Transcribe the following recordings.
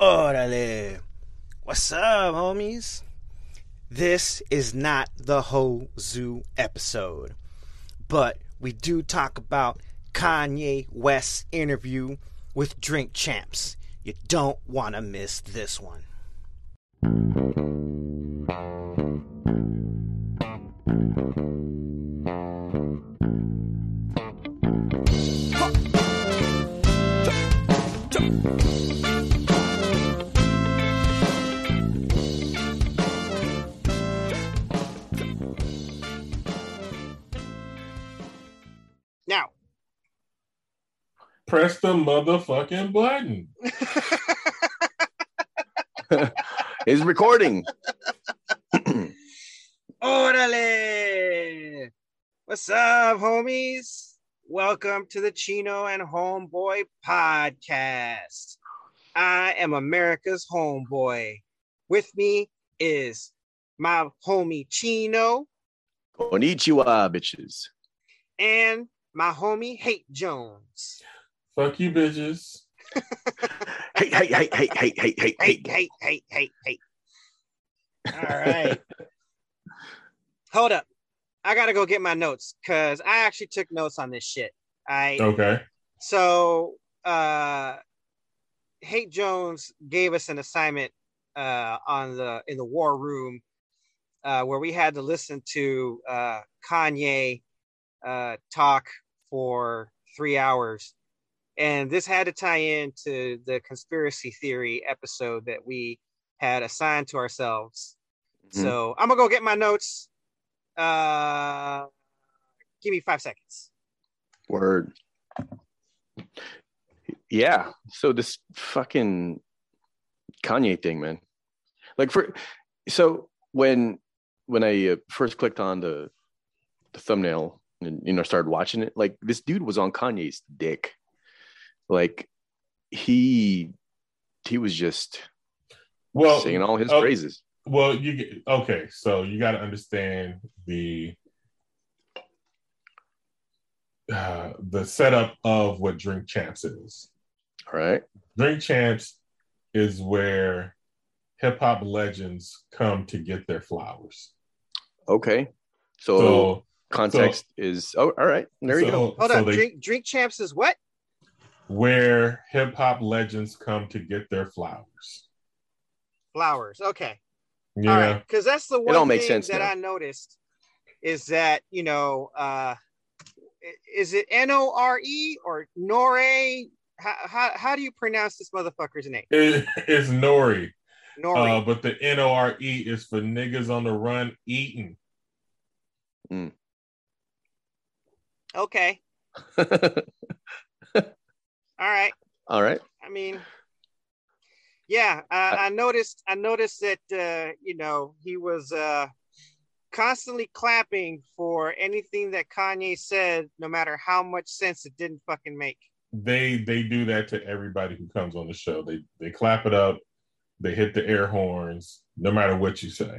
Orale. What's up, homies? This is not the Ho-Zoo episode, but we do talk about Kanye West's interview with Drink Champs. You don't want to miss this one. Press the motherfucking button. it's recording. Orale! What's up, homies? Welcome to the Chino and Homeboy podcast. I am America's homeboy. With me is my homie Chino Konnichiwa, bitches. and my homie Hate Jones. Fuck you, bitches. Hey, hey, hey, hey, hey, hey, hey, Hate, hey. hate, hate, hate, hate. All right. Hold up. I gotta go get my notes because I actually took notes on this shit. I Okay. So uh Hate Jones gave us an assignment uh on the in the war room uh where we had to listen to uh Kanye uh talk for three hours. And this had to tie into the conspiracy theory episode that we had assigned to ourselves. Mhm. So I'm gonna go get my notes. Uh give me five seconds. Word. Yeah. So this fucking Kanye thing, man. Like for so when when I uh, first clicked on the the thumbnail and you know started watching it, like this dude was on Kanye's dick. Like he he was just Well, singing all his oh, praises. Well, you get okay. So you got to understand the uh, the setup of what Drink Champs is. All right. Drink Champs is where hip hop legends come to get their flowers. Okay. So, So, context is oh all right. There you go. Hold so on, they- drink drink champs is what? Where hip hop legends come to get their flowers. Flowers. Okay. Yeah. All right. Because that's the one all makes thing sense that now. I noticed is that, you know, uh is it N O R E or Nore? How, how, how do you pronounce this motherfucker's name? It- it's Nori. Nore. Uh, but the N O R E is for niggas on the run eating. okay. All right. all right. I mean, yeah, I, I noticed. I noticed that uh, you know he was uh, constantly clapping for anything that Kanye said, no matter how much sense it didn't fucking make. They they do that to everybody who comes on the show. They they clap it up, they hit the air horns, no matter what you say.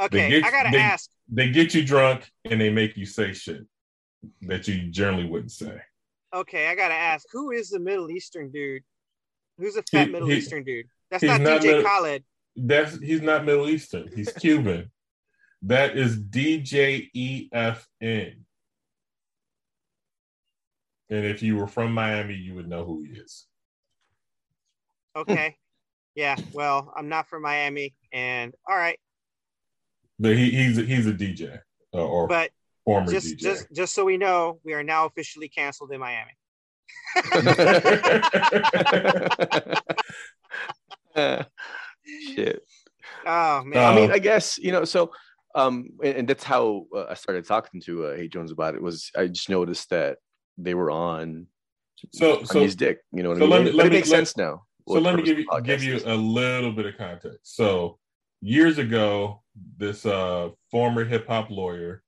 Okay, get- I gotta they- ask. They get you drunk and they make you say shit that you generally wouldn't say. Okay, I gotta ask. Who is the Middle Eastern dude? Who's a fat He- Middle he- Eastern dude? That's not, not DJ Middle- Khaled. That's he's not Middle Eastern. He's Cuban. that is DJ EFN. And if you were from Miami, you would know who he is. Okay. yeah. Well, I'm not from Miami, and all right, But he, he's a, he's a DJ uh, or but former just DJ. just just so we know, we are now officially canceled in Miami. Shit. Oh man. I mean, Uh, I guess you know. So, um, and, and that's how uh, I started talking to uh, Hate Jones about it. Was I just noticed that they were on So- so- his dick? You know what so I let me- but let it me- makes let- sense now. So let me give you give you a little bit of context. So years ago, this uh former hip hop lawyer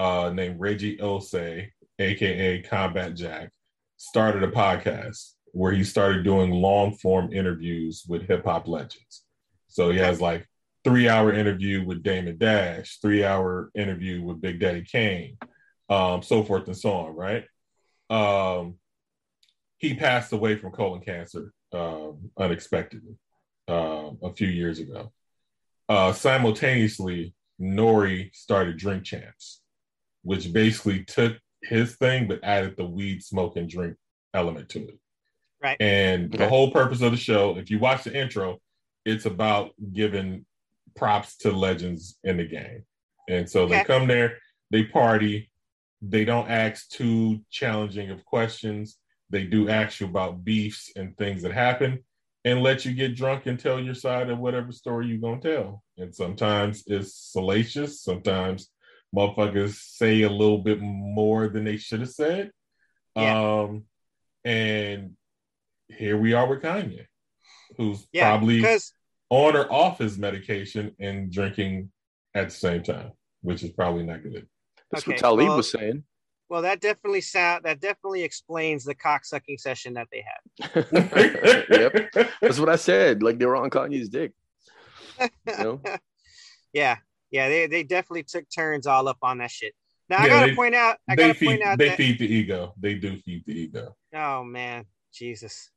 uh named Reggie Ossé, aka Combat Jack, started a podcast where he started doing long form interviews with hip hop legends. So he has like three hour interview with Damon Dash, three hour interview with Big Daddy Kane, um, so forth and so on, right? Um, he passed away from colon cancer um, unexpectedly um, a few years ago. Uh, simultaneously, Nori started Drink Champs, which basically took his thing but added the weed smoke and drink element to it. Right. And the whole purpose of the show, if you watch the intro, it's about giving props to legends in the game. And so they come there, they party, they don't ask too challenging of questions. They do ask you about beefs and things that happen and let you get drunk and tell your side of whatever story you're gonna tell. And sometimes it's salacious, sometimes motherfuckers say a little bit more than they should have said. Yeah. Um and here we are with Kanye, who's Yeah, probably on or off his medication and drinking at the same time, which is probably not good. That's Okay, what Talib well- was saying. well, that definitely sound that definitely explains the cock sucking session that they had. yep, that's what I said. Like they were on Kanye's dick. You know? yeah, yeah, they they definitely took turns all up on that shit. Now I gotta they- point out, I they gotta feed point out they that feed the ego. They do feed the ego. oh man, Jesus,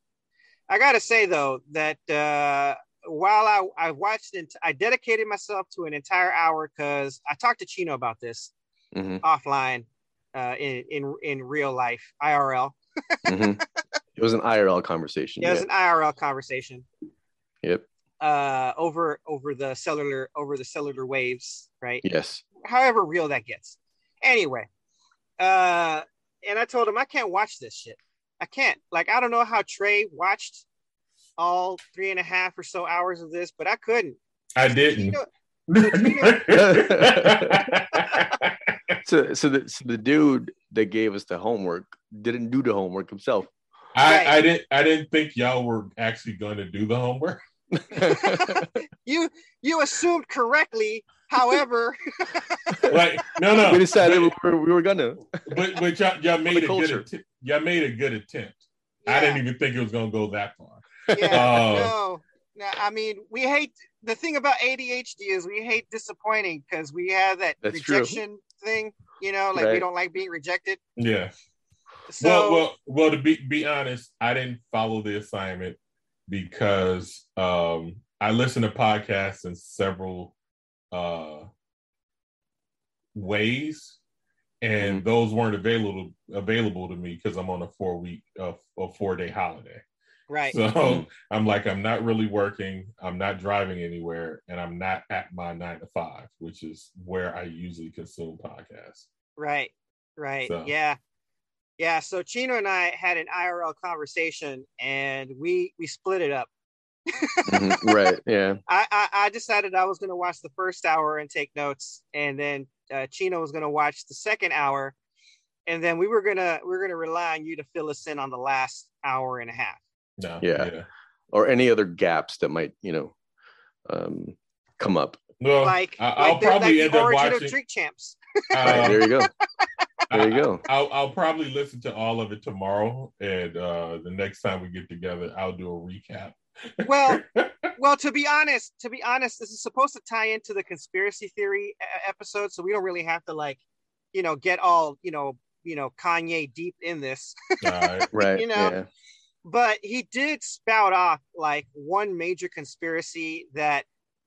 I gotta say though that uh, while I I watched and I dedicated myself to an entire hour because I talked to Chino about this Mhm, offline, uh, in in in real life IRL. mm-hmm. It was an IRL conversation. Yeah, it was an IRL conversation. Yep. Uh, over over the cellular over the cellular waves, right? Yes. however real that gets. Anyway, uh, and I told him I can't watch this shit. I can't. Like, I don't know how Trey watched all three and a half or so hours of this, but I couldn't. I didn't. So, so the so the dude that gave us the homework didn't do the homework himself. I, I didn't I didn't think y'all were actually going to do the homework. you you assumed correctly. However, Like no no we decided we were, we were gonna. but but y'all, y'all made a good att- y'all made a good attempt. I didn't even think it was gonna go that far. yeah, Oh. no, no. I mean, we hate the thing about ADHD is we hate disappointing because we have that That's true. rejection thing. You know, like we don't like being rejected. Yeah. So well, well, well. To be be honest, I didn't follow the assignment because um, I listen to podcasts in several uh, ways, and Mm-hmm. those weren't available available to me because I'm on a four week uh, a four day holiday. right. So Mhm. I'm like, I'm not really working. I'm not driving anywhere, and I'm not at my nine to five, which is where I usually consume podcasts. Right, right. So- Yeah. Yeah. So Chino and I had an IRL conversation and we we split it up. Mhm, Right. Yeah. I, I I decided I was gonna watch the first hour and take notes, and then uh, Chino was gonna watch the second hour, and then we were gonna we were gonna rely on you to fill us in on the last hour and a half. No, Yeah. Or any other gaps that might you know um, come up. Well, Like, I, I'll like the, probably like end the up origin watching. of Drink Champs. Right, uh, there you go. There you go. I'll, I'll probably listen to all of it tomorrow, and uh, the next time we get together, I'll do a recap. Well, well, to be honest, to be honest, this is supposed to tie into the conspiracy theory episode, so we don't really have to like, you know, get all you know, you know, Kanye deep in this. All right. Right. You know, yeah. but he did spout off like one major conspiracy that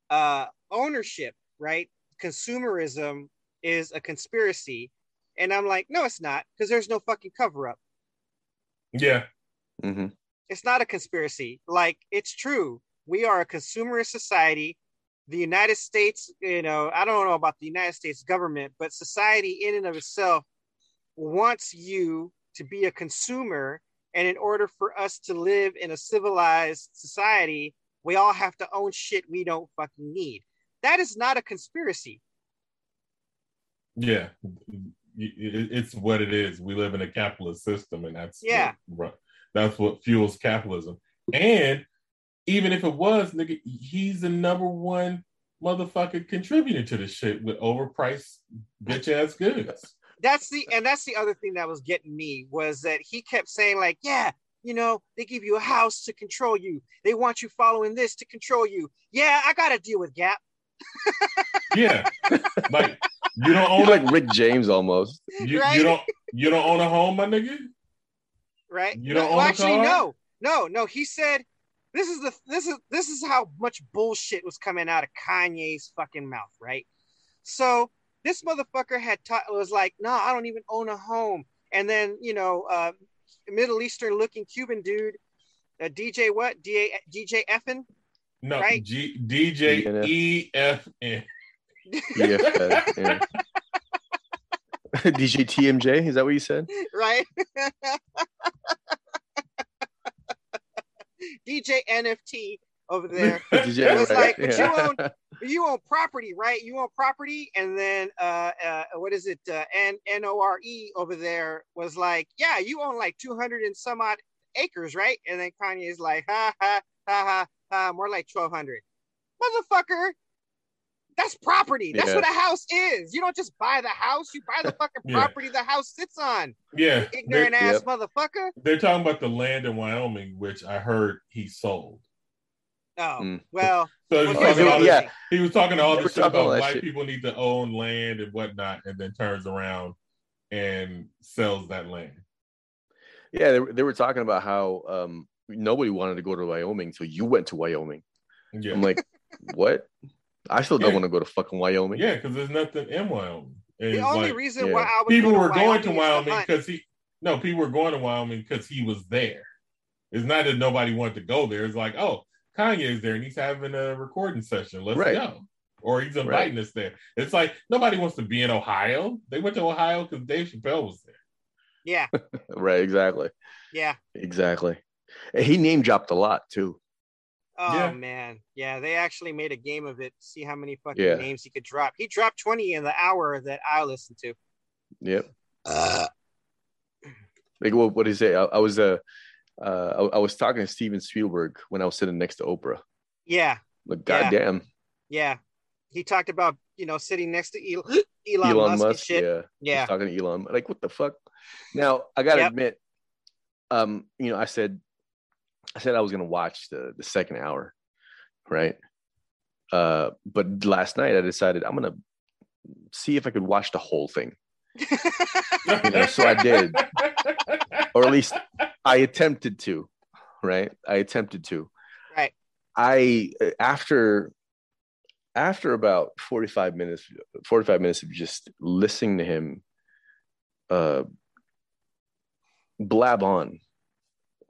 uh ownership, right? Consumerism is a conspiracy. And I'm like, no, it's not, because there's no fucking cover up. Yeah. hmm It's not a conspiracy. Like, it's true. We are a consumerist society. The United States, you know, I don't know about the United States government, but society in and of itself wants you to be a consumer. And in order for us to live in a civilized society, we all have to own shit we don't fucking need. That is not a conspiracy. Yeah. It's what it is. We live in a capitalist system, and that's Yeah. what, that's what fuels capitalism. And even if it was, nigga, he's the number one motherfucker contributing to the shit with overpriced bitch ass goods. That's the and that's the other thing that was getting me was that he kept saying like, yeah, you know, they give you a house to control you. They want you following this to control you. Yeah, I got to deal with Gap. yeah, like you don't own like Rick James almost. You, right? you don't you don't own a home, my nigga. Right. You don't no, own well, actually, a car? no, no, no. He said this is the this is this is how much bullshit was coming out of Kanye's fucking mouth, right? So this motherfucker had taught was like, no, I don't even own a home. And then you know, uh, Middle Eastern looking Cuban dude, uh, DJ what? D- DJ Effin? No, right? G- DJ E F N. yeah. DJ TMJ, is that what you said? Right. DJ NFT over there. DJ, it was right, like, but yeah. you own you own property, right? You own property, and then uh, uh what is it? Uh, N N O R E over there was like, yeah, you own like two hundred and some odd acres, right? And then Kanye is like, ha ha ha ha ha, more like twelve hundred. Motherfucker, that's property. That's Yeah. what a house is. You don't just buy the house; you buy the fucking Yeah. property the house sits on. Yeah, You ignorant they're, ass Yep. motherfucker. they're talking about the land in Wyoming, which I heard he sold. Oh Mm. well, So he was, well, talking, they- all this, yeah. he was talking all this were shit about that white shit. people need to own land and whatnot, and then turns around and sells that land. Yeah, they, were- they were talking about how um, nobody wanted to go to Wyoming, so you went to Wyoming. Yeah, I'm like, what? I still don't Yeah. want to go to fucking Wyoming. yeah, because there's nothing in Wyoming. And the only like, reason yeah. why I would people go were going to Wyoming because he no, people were going to Wyoming because he was there. It's not that nobody wanted to go there. It's like, oh, Kanye's there and he's having a recording session. Let's Right. go. Or he's inviting us there. It's like nobody wants to be in Ohio. They went to Ohio because Dave Chappelle was there. Yeah, Right, exactly. yeah. Exactly. And he name dropped a lot too. Oh Yeah. man, yeah. They actually made a game of it. See how many fucking Yeah. names he could drop. He dropped twenty in the hour that I listened to. Yep. Like what what did he say? I, I was uh, uh I, I was talking to Steven Spielberg when I was sitting next to Oprah. Yeah, Like, Yeah. goddamn, yeah. He talked about you know sitting next to Elon, Elon, Elon, Musk, and Musk. shit. Yeah. Yeah, talking to Elon. Like, what the fuck? Now I gotta Yep. admit, um, you know, I said I said I was gonna watch the the second hour, right? Uh, but last night I decided I'm gonna see if I could watch the whole thing. You know, so I did. Or at least I attempted to, right? I attempted to. Right. I after after about 45 minutes 45 minutes of just listening to him uh blab on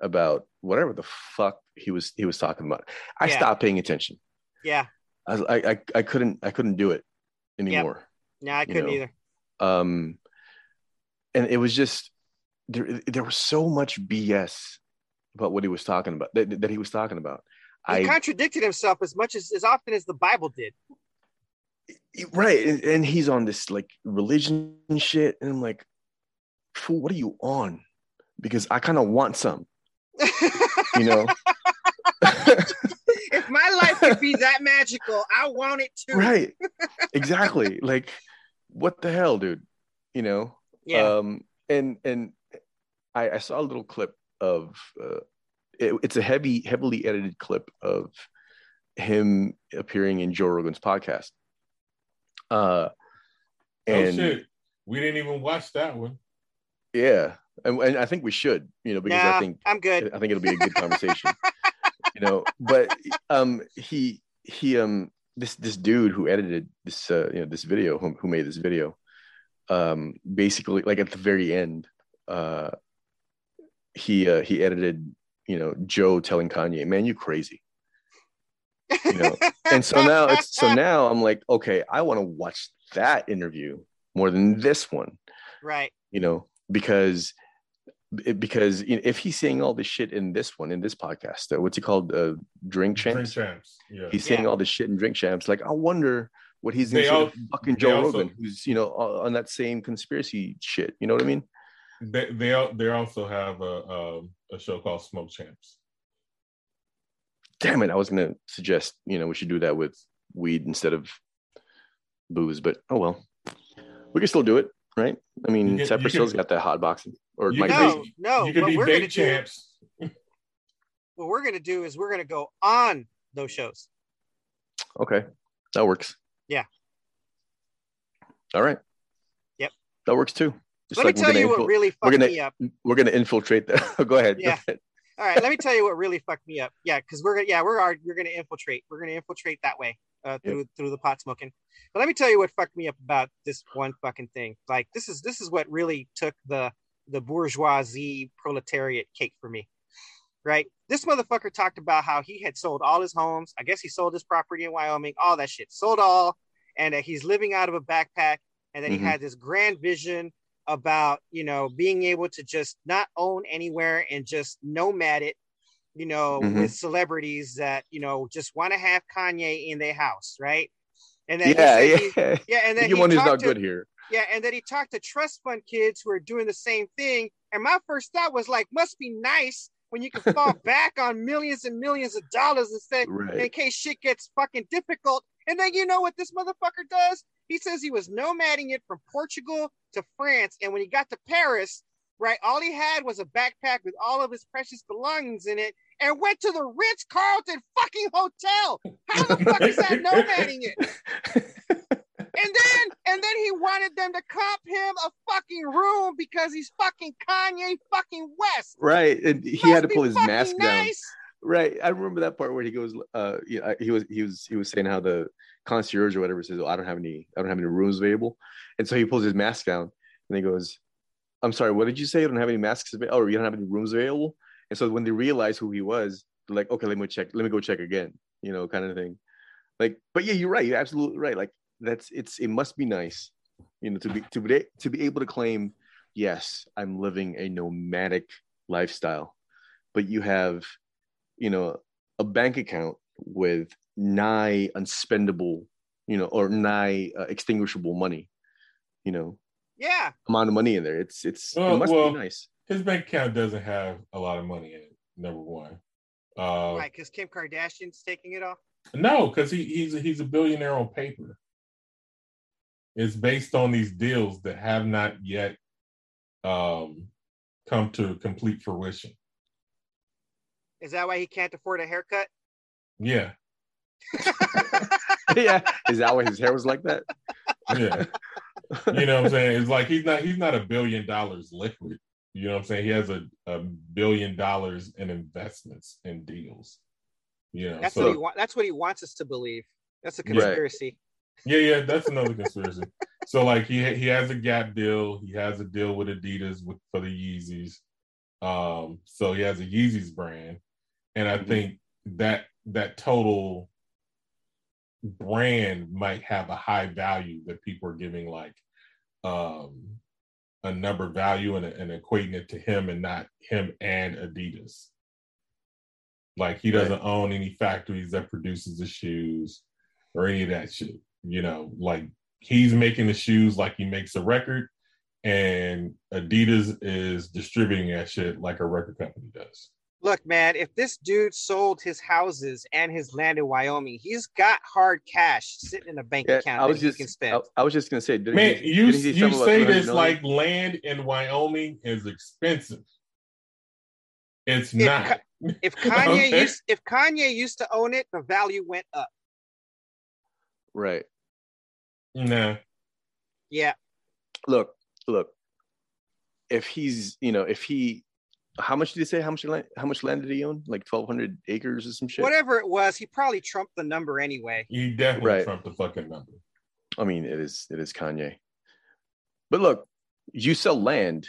about whatever the fuck he was he was talking about. I Yeah. stopped paying attention. yeah. I, was- I I I couldn't I couldn't do it anymore. No, I couldn't know. either. Um and it was just there there was so much BS about what he was talking about that, that he was talking about. He I contradicted himself as much as as often as the Bible did. right and, and he's on this like religion shit and i'm like fool what are you on because i kind of want some you know if my life could be that magical, I want it to. right exactly like what the hell dude you know Yeah. um and and i i saw a little clip of uh it, it's a heavy heavily edited clip of him appearing in joe rogan's podcast uh oh and shit. We didn't even watch that one. Yeah, and, and I think we should, you know, because nah, I think I'm good. I think it'll be a good conversation, you know. But um, he he um this this dude who edited this uh, you know this video who, who made this video, um, basically like at the very end, uh, he uh, he edited you know Joe telling Kanye, "Man, you crazy," you know. and so now it's so now I'm like, okay, I want to watch that interview more than this one right. you know, because it- because if he's saying all the shit in this one in this podcast, uh, what's he called? Uh, Drink Champs. Drink champs. Yeah. He's saying Yeah. all the shit in Drink Champs. Like, I wonder what he's They going to say fucking Joe also- Rogan, who's you know on that same conspiracy shit. You know what I mean? They they they also have a um, a show called Smoke Champs. damn it, I was gonna suggest you know we should do that with weed instead of booze, but oh well, we can still do it, right? I mean, You can- Cypress you Hill's got that hot boxing, or You Mike No, be- no. you could what be we're gonna do, champs. what we're gonna do is we're gonna go on those shows. Okay, that works. Yeah. All right. Yep. That works too. Just Let like me tell gonna you what infil- really we're fucked gonna- me up. we're gonna infiltrate that. go ahead. Yeah. Go ahead. All right, let me tell you what really fucked me up. Yeah, because we're gonna yeah we're are- we're gonna infiltrate. We're gonna infiltrate that way uh, through through the pot smoking. But let me tell you what fucked me up about this one fucking thing. Like this is this is what really took the the bourgeoisie proletariat cake for me. Right? This motherfucker talked about how he had sold all his homes. I guess he sold his property in Wyoming, all that shit. Sold all, and that he's living out of a backpack, and that Mhm. he had this grand vision about you know being able to just not own anywhere and just nomad it you know Mhm. with celebrities that you know just want to have kanye in their house right and then he Yeah, he- yeah. yeah and then The he one talked not to, good here. Yeah and then he talked to trust fund kids who are doing the same thing and my first thought was like must be nice when you can fall back on millions and millions of dollars instead in case shit gets fucking difficult. And then you know what this motherfucker does? He says he was nomading it from Portugal to France. And when he got to Paris, right, all he had was a backpack with all of his precious belongings in it and went to the Ritz Carlton fucking hotel. How the fuck is that nomading it? And then and then he wanted them to comp him a fucking room because he's fucking Kanye fucking West. right. And he Must had to pull his mask down. nice. Right. I remember that part where he goes, uh, you know, he was he was he was saying how the concierge or whatever says, oh, I don't have any, I don't have any rooms available, and so he pulls his mask down and he goes, I'm sorry, what did you say? You don't have any masks available? Oh, you don't have any rooms available? And so when they realize who he was, they're like, okay, let me check, let me go check again, you know, kind of thing. Like, but yeah, you're right. You're absolutely right. Like that's it's it must be nice, you know, to be to be to be able to claim, yes, I'm living a nomadic lifestyle, but you have you know, a bank account with nigh unspendable, you know, or nigh uh, extinguishable money, you know, Yeah. amount of money in there. It's it's Well, it must well, be nice. His bank account doesn't have a lot of money in it. Number one. Uh, Right, because Kim Kardashian's taking it off. No, because he, he's a, he's a billionaire on paper. It's based on these deals that have not yet um, come to complete fruition. Is that why he can't afford a haircut? Yeah, yeah, is that why his hair was like that? yeah. you know what I'm saying? It's like he's not he's not a billion dollars liquid. You know what I'm saying? He has a, a billion dollars in investments and deals. You know, That's so what he wa- That's what he wants us to believe. That's a Right. conspiracy. Yeah, yeah, that's another conspiracy. so like he he has a Gap deal, he has a deal with Adidas with for the Yeezys. Um, so he has a Yeezys brand, and I Mhm. think that that total brand might have a high value that people are giving like um a number value and, and equating it to him and not him and Adidas. Like he doesn't own any factories that produces the shoes or any of that shit. You know, like he's making the shoes like he makes a record, and Adidas is distributing that shit like a record company does. Look, man, if this dude sold his houses and his land in Wyoming, he's got hard cash sitting in a bank Yeah, account I was that he just can spend. I, I was just gonna say, did Man, he, you didn't you say this million? like land in Wyoming is expensive. It's If not. Ka- if Kanye Okay. used if Kanye used to own it, the value went up. Right. Nah. Yeah. Look, look. If he's, you know, if he, how much did he say? How much land? How much land did he own? Like twelve hundred acres or some shit. Whatever it was, he probably trumped the number anyway. He definitely Right. trumped the fucking number. I mean, it is it is Kanye. But look, you sell land,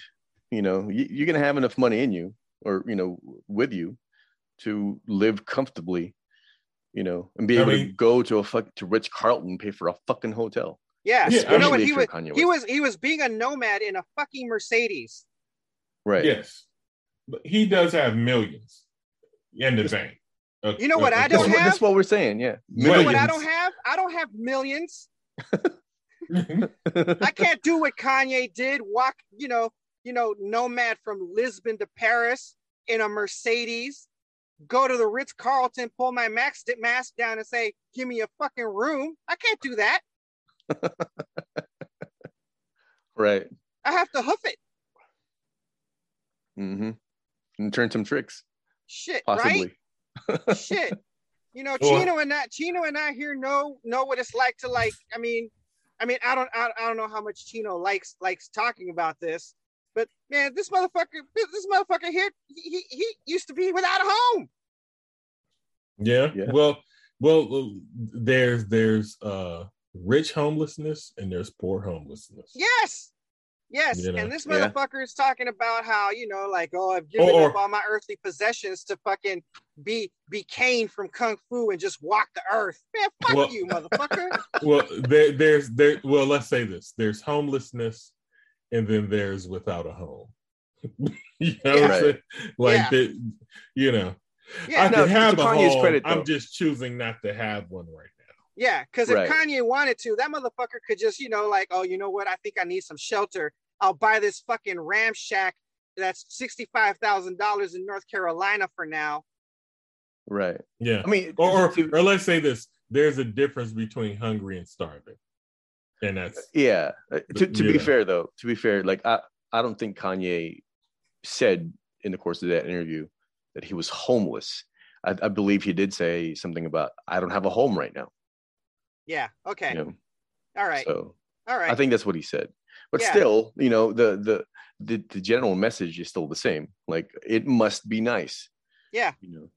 you know, you, you're gonna have enough money in you, or you know, with you, to live comfortably, you know, and be I able to go to a fuck to Ritz Carlton, pay for a fucking hotel. Yeah. Yeah, you know what he was, Kanye he was he was being a nomad in a fucking Mercedes. Right. Yes, but he does have millions in the bank. Uh, You know what I That's don't what, have? that's what we're saying. Yeah. You know what I don't have? I don't have millions. I can't do what Kanye did. Walk, you know, you know, nomad from Lisbon to Paris in a Mercedes. Go to the Ritz Carlton, pull my max mask down, and say, "Give me a fucking room." I can't do that. Right. I have to hoof it. Mm-hmm. And turn some tricks, Shit, possibly. right? Shit. You know, Well- Chino and that Chino and I here know know what it's like to like. I mean, I mean, I don't I, I don't know how much Chino likes likes talking about this, but man, this motherfucker this motherfucker here he, he, he used to be without a home. Yeah. Yeah. Well, well, there's there's uh rich homelessness and there's poor homelessness. Yes. Yes. You know, and this yeah. motherfucker is talking about how, you know, like, oh, I've given Or- up all my earthly possessions to fucking be be Caine from Kung Fu and just walk the earth. Man, fuck Well- you, motherfucker. Well, there, there's there. Well, let's say this: there's homelessness, and then there's without a home. you know, what I'm Right. saying? like Yeah. the, you know, Yeah. I No, could have a Kanye's home. credit, I'm just choosing not to have one right now. Yeah, because if Right. Kanye wanted to, that motherfucker could just, you know, like, oh, you know what? I think I need some shelter. I'll buy this fucking Ram Shack that's sixty-five thousand dollars in North Carolina for now. Right. Yeah, I mean, or or, or let's say this: there's a difference between hungry and starving, and that's yeah. Uh, To, to be fair, though, to be fair, like I, I don't think Kanye said in the course of that interview that he was homeless. I, I believe he did say something about I don't have a home right now. Yeah. Okay. You know? All right. So All right. I think that's what he said. But Yeah. still, you know, the, the the the general message is still the same. Like it must be nice. yeah. You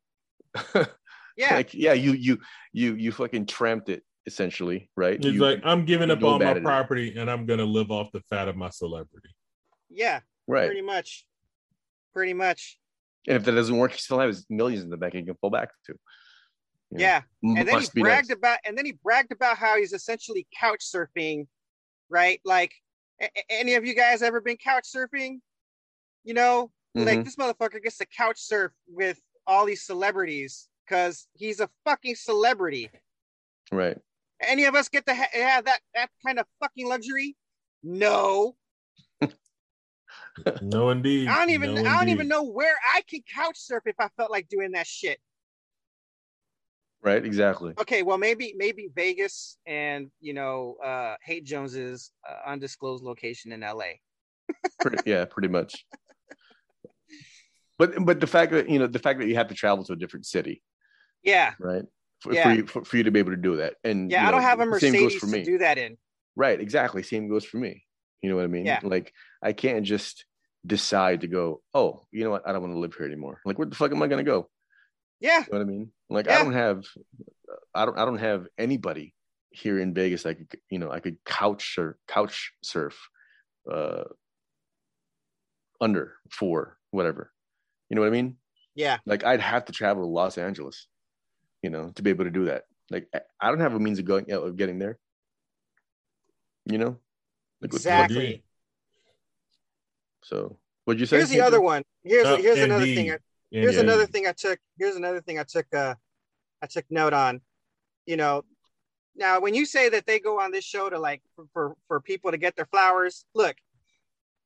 know. Yeah. like yeah, you you you you fucking tramped it essentially, right? it's You- like I'm giving up all my bad it. property, and I'm gonna live off the fat of my celebrity. yeah. right. Pretty much. Pretty much. And if that doesn't work, he still has millions in the bank he can fall back to. You know, Yeah. And then he bragged nice. about and then he bragged about how he's essentially couch surfing, right? Like a- a- any of you guys ever been couch surfing? You know, like Mhm. this motherfucker gets to couch surf with all these celebrities because he's a fucking celebrity. Right. Any of us get to ha- have that that kind of fucking luxury? No. No, indeed. I don't even No, I don't even know where I can couch surf if I felt like doing that shit. Right. Exactly. Okay, well maybe maybe Vegas and you know uh Hate Jones's uh, undisclosed location in LA. Pretty, yeah, pretty much. But but the fact that you know the fact that you have to travel to a different city, Yeah. right? For, Yeah. for, you, for, for you to be able to do that, and Yeah, you I don't have a the same goes Mercedes for to me. do that in. Right, exactly. Same goes for me. You know what I mean? Yeah. Like I can't just decide to go, oh, you know what? I don't want to live here anymore. Like, where the fuck am I gonna go? Yeah. You know what I mean? Like Yeah. I don't have I don't I don't have anybody here in Vegas I could you know I could couch or couch surf uh under for whatever. You know what I mean? Yeah. Like I'd have to travel to Los Angeles, you know, to be able to do that. Like I- I don't have a means of going of getting there. You know? Like, what the? Exactly. Indeed. So what'd you say? Here's the other one. Here's Uh, here's another thing. I, here's Indeed. another thing I took. Here's another thing I took. Uh, I took note on. You know, now when you say that they go on this show to like for for, for people to get their flowers, look,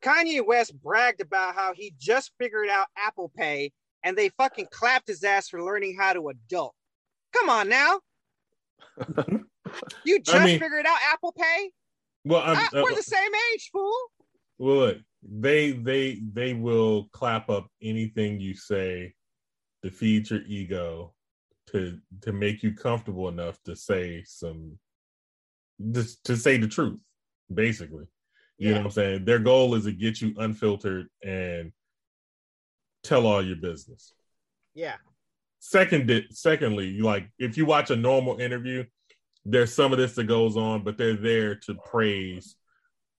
Kanye West bragged about how he just figured out Apple Pay, and they fucking clapped his ass for learning how to adult. Come on now. You just mean- figured out Apple Pay? Well, I'm, Ah, uh, we're the same age, fool. well, look, they they they will clap up anything you say to feed your ego, to to make you comfortable enough to say some, just to say the truth, basically. You know what I'm saying? Their goal is to get you unfiltered and tell all your business. Yeah. Second, secondly, like if you watch a normal interview, there's some of this that goes on, but they're there to praise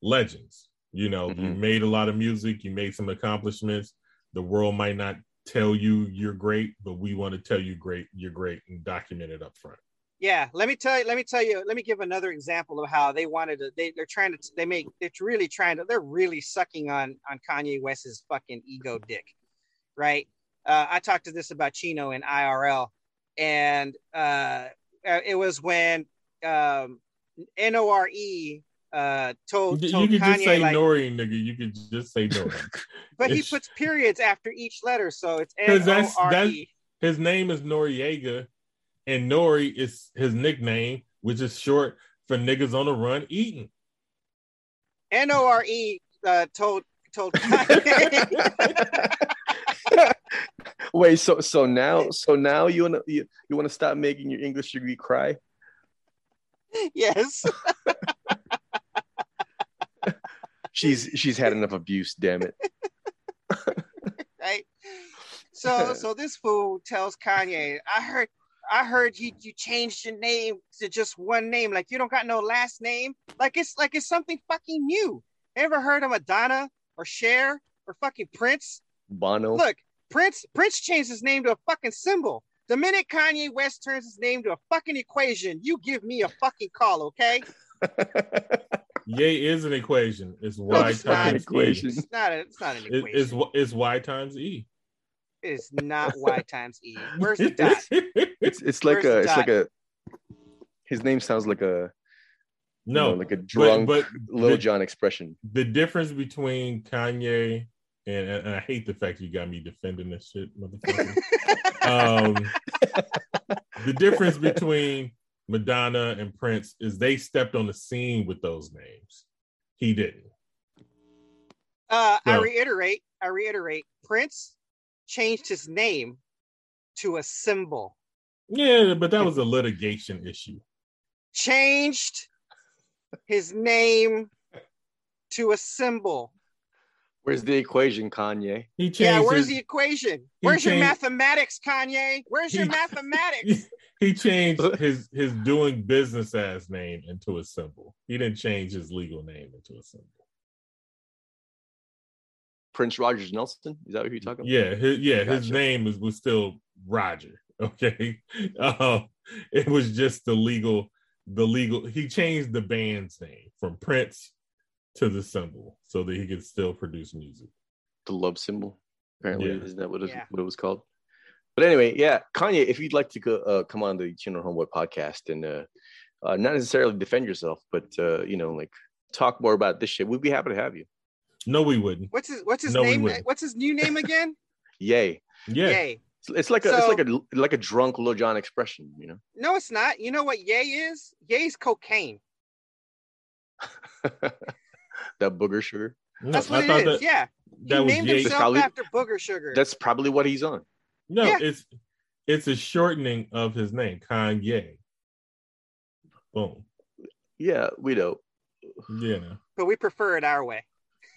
legends. You know, you Mhm. made a lot of music, you made some accomplishments. The world might not tell you you're great, but we want to tell you great, you're great, and document it up front. Yeah, let me tell you. Let me tell you. Let me give another example of how they wanted to. They they're trying to. They make. They're really trying to. They're really sucking on on Kanye West's fucking ego dick, right? Uh, I talked to this about Chino in IRL, and uh, uh, it was when um, Nore uh, told, You, told you could just say like, Nori, nigga. You could just say Nori. but he puts periods after each letter, so it's N O that's- E. his name is Noreaga, and Nori is his nickname, which is short for niggas on the run eating. N O R E uh, told told Kanye. Wait, so so now so now you wanna you, you wanna stop making your English degree cry? yes. She's she's had enough abuse, damn it. right? So so this fool tells Kanye, I heard I heard you you changed your name to just one name, like you don't got no last name. Like it's like it's something fucking new. Ever heard of Madonna or Cher or fucking Prince? Bono. Look, Prince Prince changed his name to a fucking symbol. The minute Kanye West turns his name to a fucking equation, you give me a fucking call, okay? Yay is an equation. It's No, y it's not. times Equation. E. It's not a, it's not an It- equation. it's it's y times e. It's not y times e. Where's the dot? it's it's like Where's a the it's like a his name sounds like a you no, know, like a drunk but little the- John expression. the difference between Kanye and, and I hate the fact you got me defending this shit, motherfucker. um, the difference between Madonna and Prince is they stepped on the scene with those names. He didn't. Uh, I reiterate, I reiterate, Prince changed his name to a symbol. Yeah, but that was a litigation issue. Changed his name to a symbol. Where's the equation, Kanye? He changed. Yeah, where's his, the equation? he Where's your mathematics, Kanye? Where's your He- mathematics? he changed his his doing business as name into a symbol. He didn't change his legal name into a symbol. Prince Rogers Nelson? Is that what you're talking about? Yeah, his, yeah, his name was, was still Roger. Okay, um, it was just the legal, the legal. He changed the band's name from Prince to the symbol so that he could still produce music. The love symbol. Apparently, Yeah. isn't that what it, Yeah. what it was called? But anyway, yeah, Kanye, if you'd like to go, uh, come on the Chino Homeboy podcast and uh, uh, not necessarily defend yourself, but uh, you know, like talk more about this shit, we'd be happy to have you. No, we wouldn't. What's his what's his No, name? What's his new name again? Yay! Yeah, Yay. It's, it's like a it's like a like a drunk Lil Jon expression, you know. No, it's not. You know what yay is? Yay's cocaine. that booger sugar. no, That's what I it thought is. that yeah. He that was named Ye- himself Probably- after booger sugar. That's probably what he's on. no, Yeah. it's it's a shortening of his name, Kanye. Boom. Yeah, we know. Yeah. no. but we prefer it our way.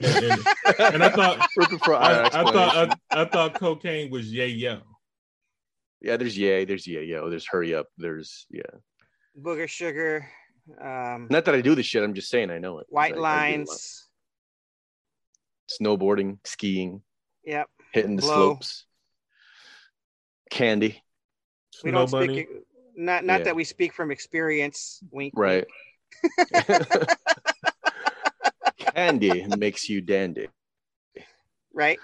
And, and, and I thought Looking for I, I thought. I, I thought cocaine was yay yo. yeah, there's yay, there's yeah, yo, there's hurry up, there's yeah. Booger sugar, um, Not that I do this shit. I'm just saying I know it. white I- I do a lot. lines. snowboarding, skiing, Yep. hitting the Blow. slopes, candy. We Snow don't bunny. speak not not Yeah. that we speak from experience. Wink. Right. candy makes you dandy. right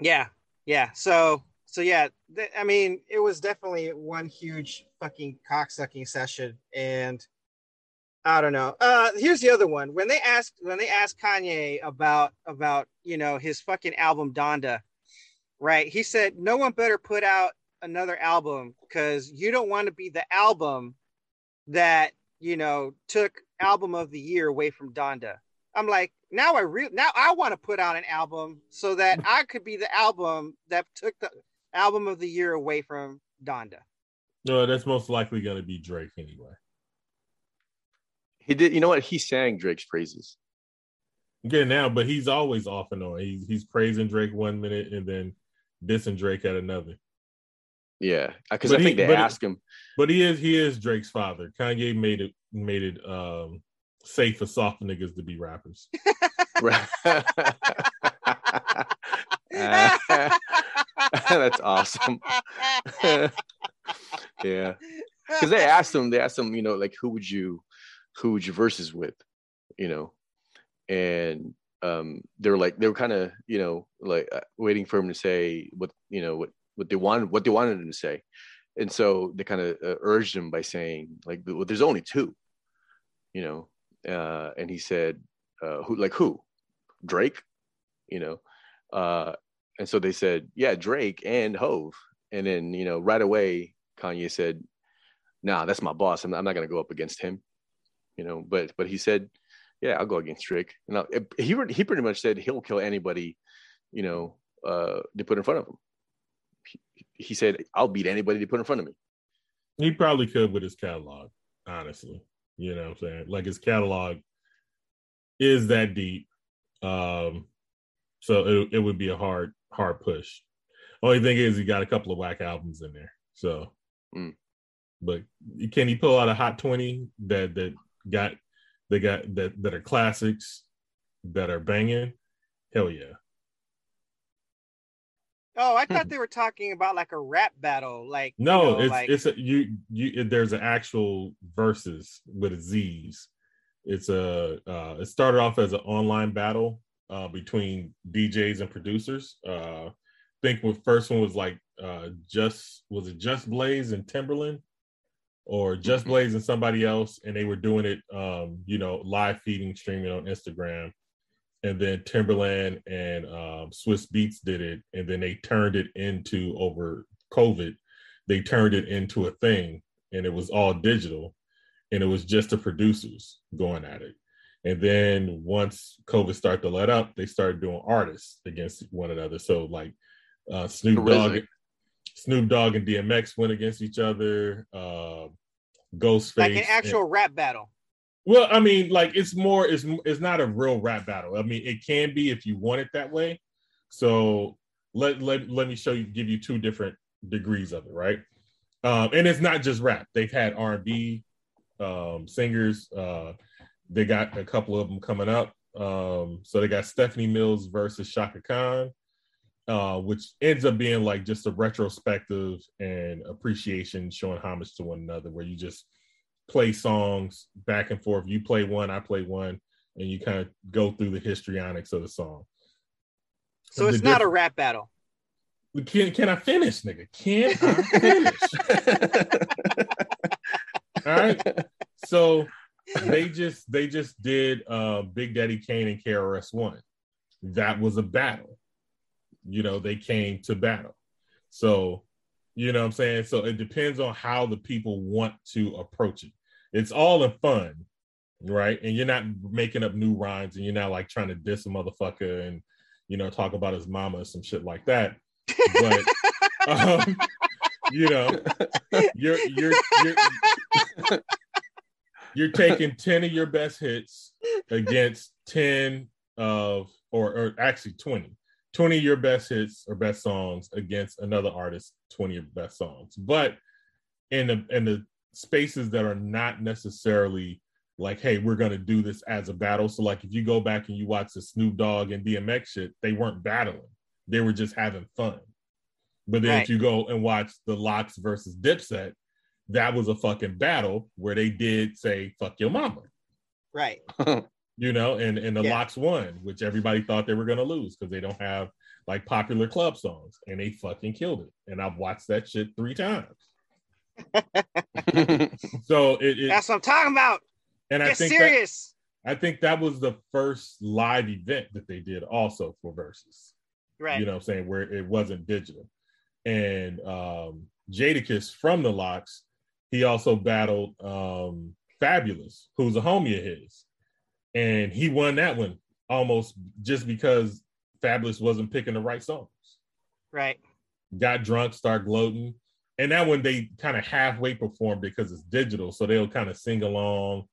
yeah yeah so so yeah th- i mean it was definitely one huge fucking cocksucking session and i don't know uh here's the other one when they asked when they asked kanye about about you know his fucking album donda right he said no one better put out another album because you don't want to be the album that you know took album of the year away from donda I'm like, now I re- now I want to put out an album so that I could be the album that took the album of the year away from Donda. No, that's most likely going to be Drake anyway. He did. You know what? He sang Drake's praises. Yeah, now, but he's always off and on. He's he's praising Drake one minute and then dissing Drake at another. Yeah, because But I he- think they but it- asked him. But he is he is Drake's father. Kanye made it made it um safe for soft niggas to be rappers. That's awesome. yeah, because they asked him. They asked him. You know, like who would you, who would you verses with? You know, and um, they were like they were kind of you know like uh, waiting for him to say what you know what what they wanted what they wanted him to say, and so they kind of uh, urged him by saying like well, there's only two, you know, uh, and he said uh, who like who, Drake, you know, uh, and so they said yeah Drake and Hov, and then you know right away Kanye said, "Nah, that's my boss. I'm, I'm not gonna go up against him." You know, but but he said, "Yeah, I'll go against Drake." And I, he he pretty much said he'll kill anybody, you know, uh, to put in front of him. He, he said, "I'll beat anybody to put in front of me." He probably could with his catalog, honestly. You know what I'm saying? Like his catalog is that deep. Um, so it, it would be a hard, hard push. Only thing is he got a couple of whack albums in there. So Mm. but can he pull out a hot 20 that that got they got that that are classics that are banging? Hell yeah. Oh, I thought they were talking about like a rap battle. Like you No, know, it's like, it's a you you it, there's an actual Verzuz with a Z's. It's a uh it started off as an online battle uh between DJs and producers. Uh I think the first one was like uh just was it Just Blaze and Timbaland or just Mhm. Blaze and somebody else and they were doing it um you know live feeding streaming on Instagram and then Timbaland and um, Swizz Beatz did it, and then they turned it into over COVID. They turned it into a thing, and it was all digital, and it was just the producers going at it. And then once COVID started to let up, they started doing artists against one another. So like uh, Snoop Dogg. Snoop Dogg and DMX went against each other. Uh, Ghostface, like an and- actual rap battle. well, I mean, like it's more, it's it's not a real rap battle. I mean, it can be if you want it that way. So let let let me show you, give you two different degrees of it, right? Um, and it's not just rap. They've had R and B um, singers. Uh, they got a couple of them coming up. Um, so they got Stephanie Mills versus Chaka Khan, uh, which ends up being like just a retrospective and appreciation, showing homage to one another, where you just play songs back and forth. You play one, I play one, and you kind of go through the histrionics of the song. So it's The not a rap battle. Can can I finish, nigga? Can I finish? All right. So they just they just did uh Big Daddy Kane and KRS One. That was a battle. You know, they came to battle. So, you know what I'm saying? So it depends on how the people want to approach it. It's all in fun, right? And you're not making up new rhymes and you're not like trying to diss a motherfucker and you know talk about his mama or some shit like that. But um, you know, you're you're you're you're taking 10 of your best hits against 10 of or, or actually 20 20 of your best hits or best songs against another artist 20 of best songs. But in the in the spaces that are not necessarily like hey we're going to do this as a battle. So like if you go back and you watch the snoop dogg and dmx shit they weren't battling. They were just having fun. But then Right. if you go and watch the LOX versus dipset that was a fucking battle where they did say fuck your mama. Right. you know and and the Yeah. LOX won which everybody thought they were going to lose because they don't have like popular club songs and they fucking killed it. And i've watched that shit three times. So it, it That's what I'm talking about. and i Get think that, i think that was the first live event that they did also for Verzuz. Right. you know what i'm saying? Where it wasn't digital. And um jadakiss from the LOX he also battled um Fabolous who's a homie of his and he won that one almost just because Fabolous wasn't picking the right songs. Right. got drunk start gloating. And that one they kind of halfway performed because it's digital so they'll kind of sing along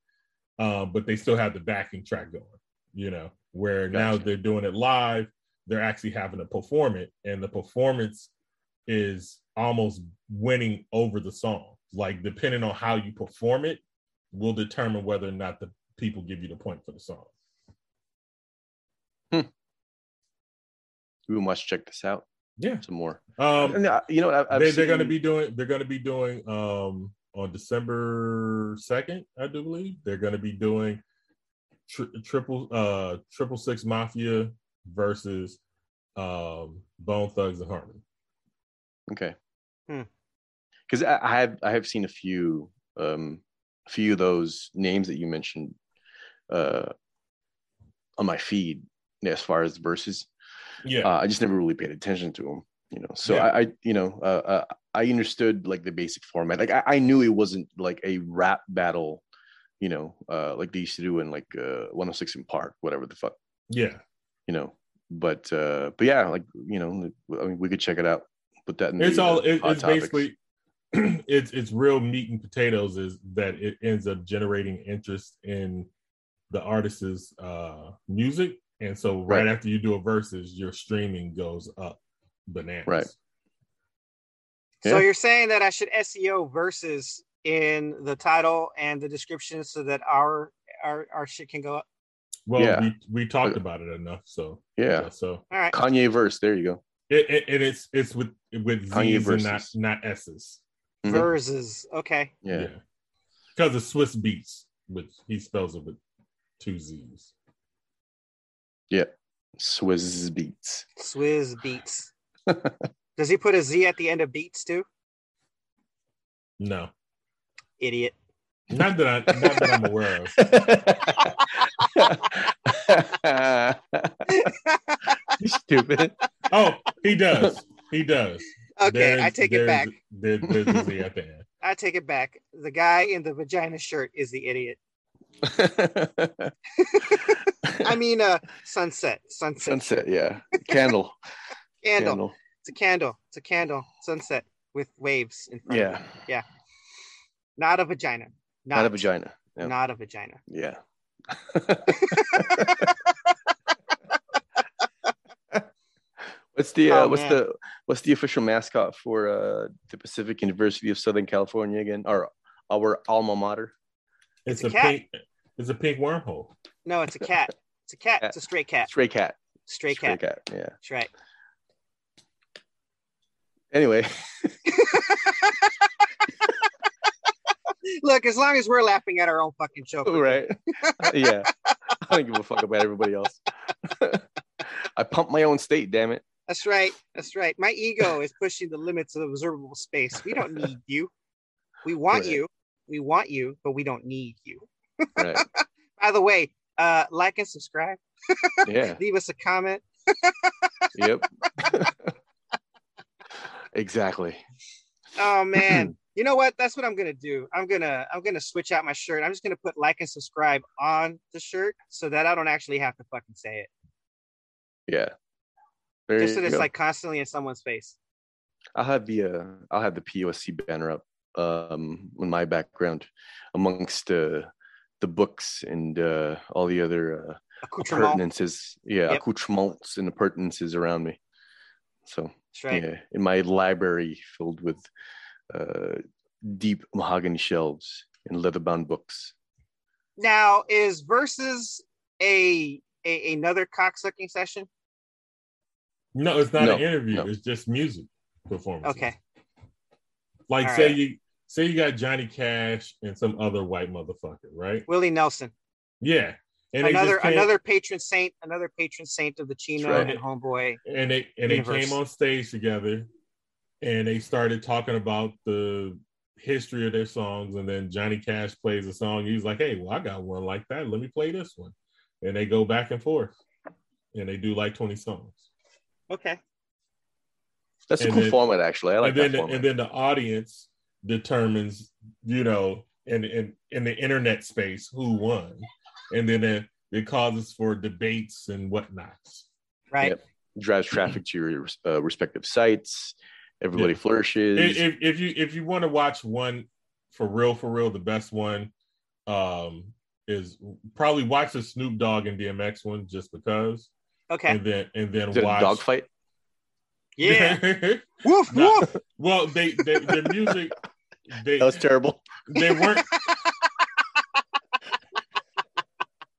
um, but they still have the backing track going you know where now they're doing it live they're actually having to perform it and the performance is almost winning over the song. Like depending on how you perform it will determine whether or not the people give you the point for the song we must check this out yeah some more. um And, uh, you know, what, I, I've they, they're going to be doing they're going to be doing um on december 2nd i do believe they're going to be doing tri- triple uh triple six mafia versus um bone thugs and harmony Okay. Hmm. Because I, I have I have seen a few um a few of those names that you mentioned uh on my feed as far as Verzuz. yeah Uh, I just never really paid attention to them. you know so Yeah. I, I you know uh, uh, i understood like the basic format like I, I knew it wasn't like a rap battle you know uh like they used to do in like uh 106 in park whatever the fuck Yeah. you know but uh but yeah like you know i mean we could check it out put that in It's the, all uh, it, it's topics. basically it's it's real meat and potatoes is that it ends up generating interest in the artist's uh music. And so right, Right. after you do a Verzuz, your streaming goes up bananas. Right. So you're saying that I should SEO Verzuz in the title and the description so that our our our shit can go up. Well, Yeah. we, we talked Uh, about it enough, so yeah So All right. kanye verse there you go it, it and it's it's with with Kanye Z's and not not S's. Mhm. Verzuz. Okay. yeah, Because of Swizz Beatz, which he spells it with two Z's. Yeah. Swizz beats Swizz beats. Does he put a Z at the end of beats too? No. Idiot. Not that I not that I'm aware of. stupid Oh, he does. He does. Okay, I take it back. There, there's a Z at the end. I take it back. The guy in the vagina shirt is the idiot. I mean, uh, sunset, sunset, sunset yeah candle candle. candle It's a candle. It's a candle. Sunset with waves in front. of yeah. Not a vagina. Not, not a vagina yeah. Not a vagina. Yeah. what's the uh, Oh, what's man. the what's the official mascot for uh, the Pacific University of Southern California again? Or our alma mater? It's, It's a a, cat. pink. It's a pink wormhole. No, it's a cat. It's a cat. Cat. It's a stray cat. Stray cat. Stray Stray cat. cat. Yeah. That's right. Anyway, Look, as long as we're laughing at our own fucking show. right? yeah. I don't give a fuck about everybody else. I pump my own state. Damn it. That's right. That's right. My ego is pushing the limits of observable space. We don't need you. We want Right. you. We want you, but we don't need you. Right. By the way, uh, like and subscribe. Yeah. Leave us a comment. Yep. exactly. Oh man. you know what? That's what I'm gonna do. I'm gonna I'm gonna switch out my shirt. I'm just gonna put like and subscribe on the shirt so that I don't actually have to fucking say it. Yeah. There Just so it's go. like constantly in someone's face. I'll have the uh, I'll have the POSC banner up um in my background amongst uh, the books and uh, all the other uh, Accoutrement. appurtenances. Yeah, Yep. accoutrements and appurtenances around me. So right. yeah, in my library filled with uh, deep mahogany shelves and leather-bound books. Now is versus a, a another cocksucking session? No, it's not No, an interview. no. It's just music performance. Okay. Like All say right. you say you got Johnny Cash and some other white motherfucker, right? Willie Nelson. Yeah. And another another patron saint, another patron saint of the Chino right. and Homeboy. and they and they came on stage together and they started talking about the history of their songs and then Johnny Cash plays a song he's like hey well I got one like that let me play this one and they go back and forth and they do like 20 songs Okay. That's a cool then- format, actually. I like and that the, format. and then the audience determines you know in in in the internet space who won and then it, it causes for debates and whatnot Right. Yep. drives traffic to your uh, respective sites. Everybody Yeah. flourishes. if, if, if you if you want to watch one for real for real the best one um is probably watch the snoop dogg and dmx one just because Okay. and then and then Is it a watch. Yeah. woof No. woof. well they, they their music they That was terrible. they weren't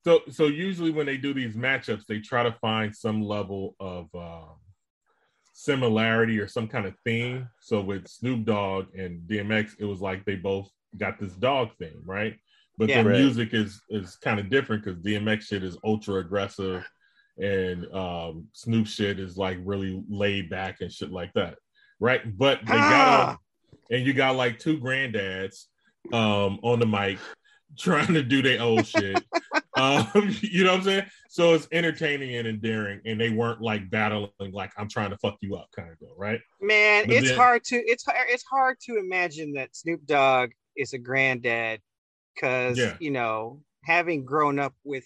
so so usually when they do these matchups they try to find some level of um similarity or some kind of theme so with snoop dogg and dmx it was like they both got this dog theme right but Yeah. the Right. music is is kind of different because dmx shit is ultra aggressive and um snoop shit is like really laid back and shit like that right but they got Ah! on and you got like two granddads um on the mic trying to do their old shit um, you know what I'm saying? So it's entertaining and endearing, and they weren't like battling like I'm trying to fuck you up kind of deal, right? Man, But it's then- hard to it's hard it's hard to imagine that Snoop Dogg is a granddad because Yeah. you know having grown up with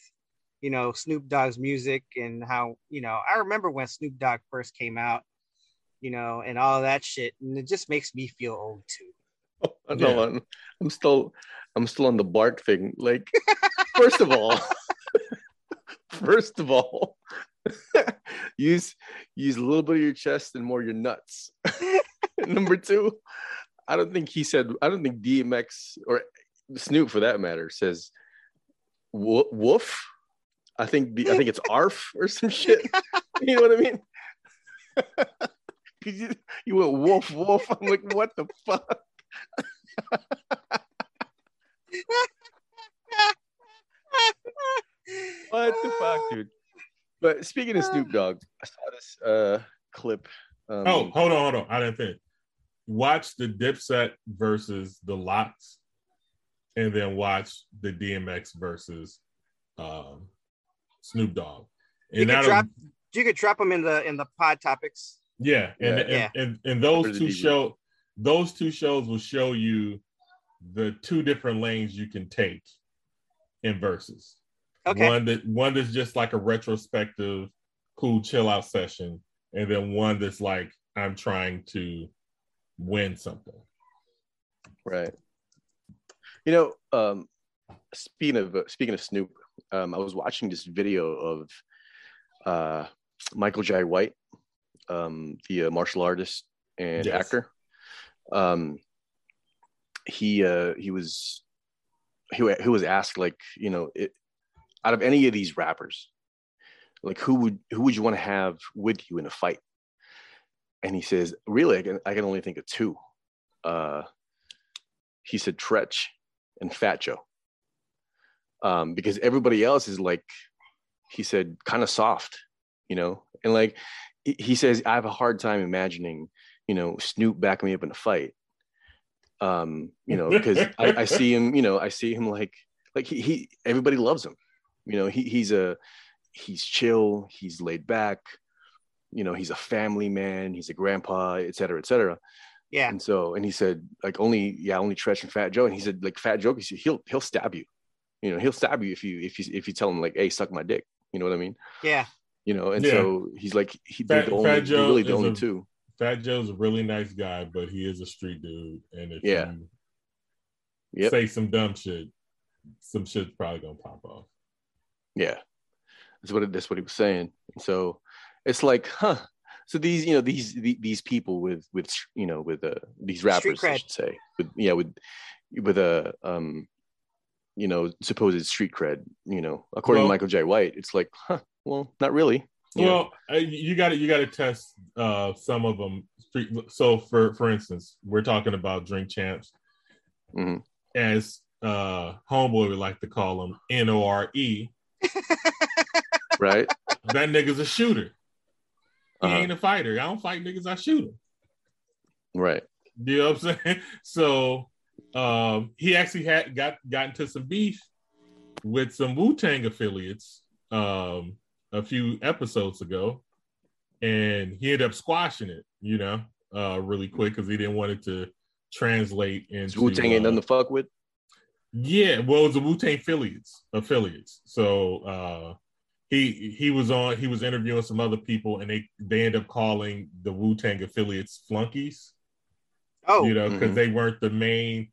you know Snoop Dogg's music and how you know I remember when Snoop Dogg first came out, you know, and all that shit, and it just makes me feel old too. No, Yeah. I'm, I'm still I'm still on the Bart thing. Like, first of all, first of all, use use a little bit of your chest and more your nuts. Number two, I don't think he said. I don't think DMX or Snoop, for that matter, says woof. I think the, I think it's arf or some shit. You know what I mean? 'Cause you, you went wolf, wolf. I'm like, what the fuck? What the fuck, dude? But speaking of Snoop Dogg, I saw this uh clip. Um, Oh, hold on, hold on. I didn't finish. Watch the Dipset versus the LOX, and then watch the DMX versus um, Snoop Dogg. You And could that'll drop you could drop them in the in the pod topics. Yeah, and Yeah. and, Yeah. and, and those two show those two shows will show you the two different lanes you can take in Verzuz. Okay. One that one that's just like a retrospective, cool chill out session, and then one that's like I'm trying to win something. right. You know, um, speaking of speaking of Snoop, um, I was watching this video of uh, Michael Jai White, um, the uh, martial artist and Yes. actor. Um, he uh, he was he was asked like you know it, out of any of these rappers, like who would who would you want to have with you in a fight? And he says, really, I can I can only think of two. Uh, he said Treach and Fat Joe. Um, because everybody else is like, he said, kind of soft, you know, and like he- says, I have a hard time imagining, you know, Snoop backing me up in a fight. Um, you know, because I, I see him, you know, I see him like like he, he everybody loves him. You know, he he's a he's chill, he's laid back, you know, he's a family man, he's a grandpa, et cetera, et cetera. Yeah. And so, and he said, like only, yeah, only Treach and Fat Joe. And he said, like Fat Joe, he said, he'll he'll stab you. You know, he'll stab you if you if you if you tell him like, hey, suck my dick. You know what I mean? Yeah. You know, and Yeah. so he's like, he they're Fat- the only, Fat Joe really the only a- two. Fat Joe's a really nice guy, but he is a street dude. And if Yeah. you Yep. say some dumb shit, some shit's probably gonna pop off. Yeah, that's what it, that's what he was saying. And so it's like, huh? So these, you know, these the- these people with with you know with uh, these rappers, I should say, with yeah, with with a um, you know, supposed street cred. You know, according Well- to Michael Jai White, it's like, huh? Well, not really. You? Well, uh, you got to you got to test uh, some of them. So for for instance, we're talking about drink champs, Mhm. as uh, homeboy would like to call them N O R E. right? That nigga's a shooter. He Uh-huh. ain't a fighter. I don't fight niggas. I shoot them. Right. You know what I'm saying? So um, he actually had got got into some beef with some Wu Tang affiliates um, a few episodes ago, and he ended up squashing it. You know, uh, really quick because he didn't want it to translate into Wu Tang ain't nothing to fuck with. yeah, well, it was the Wu Tang affiliates. Affiliates. So uh, he he was on. He was interviewing some other people, and they they end up calling the Wu Tang affiliates flunkies. Oh, You know, because Mhm. they weren't the main.